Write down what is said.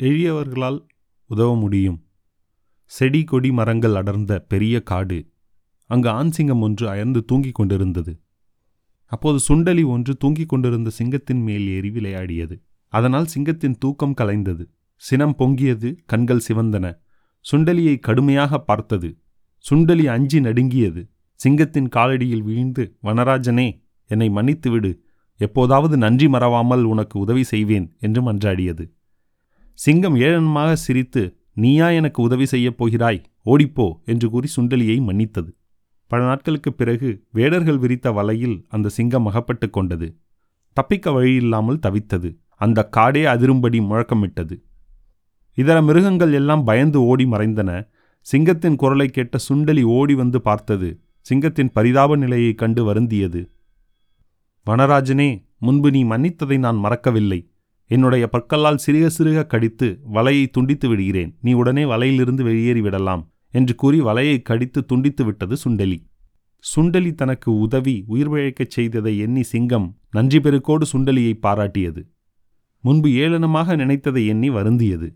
எளியவர்களால் உதவ முடியும். செடி கொடி மரங்கள் அடர்ந்த பெரிய காடு அங்கு ஆண் சிங்கம் ஒன்று அயர்ந்து தூங்கிக் கொண்டிருந்தது. அப்போது சுண்டலி ஒன்று தூங்கிக் கொண்டிருந்த சிங்கத்தின் மேல் ஏறி விளையாடியது. அதனால் சிங்கத்தின் தூக்கம் கலைந்தது. சினம் பொங்கியது கண்கள் சிவந்தன. சுண்டலியை கடுமையாக பார்த்தது. சுண்டலி அஞ்சி நடுங்கியது. சிங்கத்தின் காலடியில் வீழ்ந்து வனராஜனே என்னை மன்னித்துவிடு. எப்போதாவது நன்றி மறவாமல் உனக்கு உதவி செய்வேன் என்று மன்றாடியது. சிங்கம் ஏளனமாக சிரித்து நீயா எனக்கு உதவி செய்யப் போகிறாய் ஓடிப்போ என்று கூறி சுண்டலியை மன்னித்தது. பல நாட்களுக்குப் பிறகு வேடர்கள் விரித்த வலையில் அந்த சிங்கம் அகப்பட்டு கொண்டது. தப்பிக்க வழியில்லாமல் தவித்தது. அந்த காடே அதிரும்படி முழக்கமிட்டது. இதர மிருகங்கள் எல்லாம் பயந்து ஓடி மறைந்தன. சிங்கத்தின் குரலை கேட்ட சுண்டலி ஓடி வந்து பார்த்தது. சிங்கத்தின் பரிதாப நிலையைக் கண்டு வருந்தியது. வனராஜனே முன்பு நீ மன்னித்ததை நான் மறக்கவில்லை. என்னுடைய பற்களால் சிறுக சிறுக கடித்து வலையை துண்டித்து விடுகிறேன். நீ உடனே வலையிலிருந்து வெளியேறி விடலாம் என்று கூறி வலையை கடித்து துண்டித்து விட்டது சுண்டலி. சுண்டலி தனக்கு உதவி உயிர் பிழைக்கச் செய்ததை எண்ணி சிங்கம் நன்றி பெருக்கோடு சுண்டலியை பாராட்டியது. முன்பு ஏளனமாக நினைத்ததை எண்ணி வருந்தியது.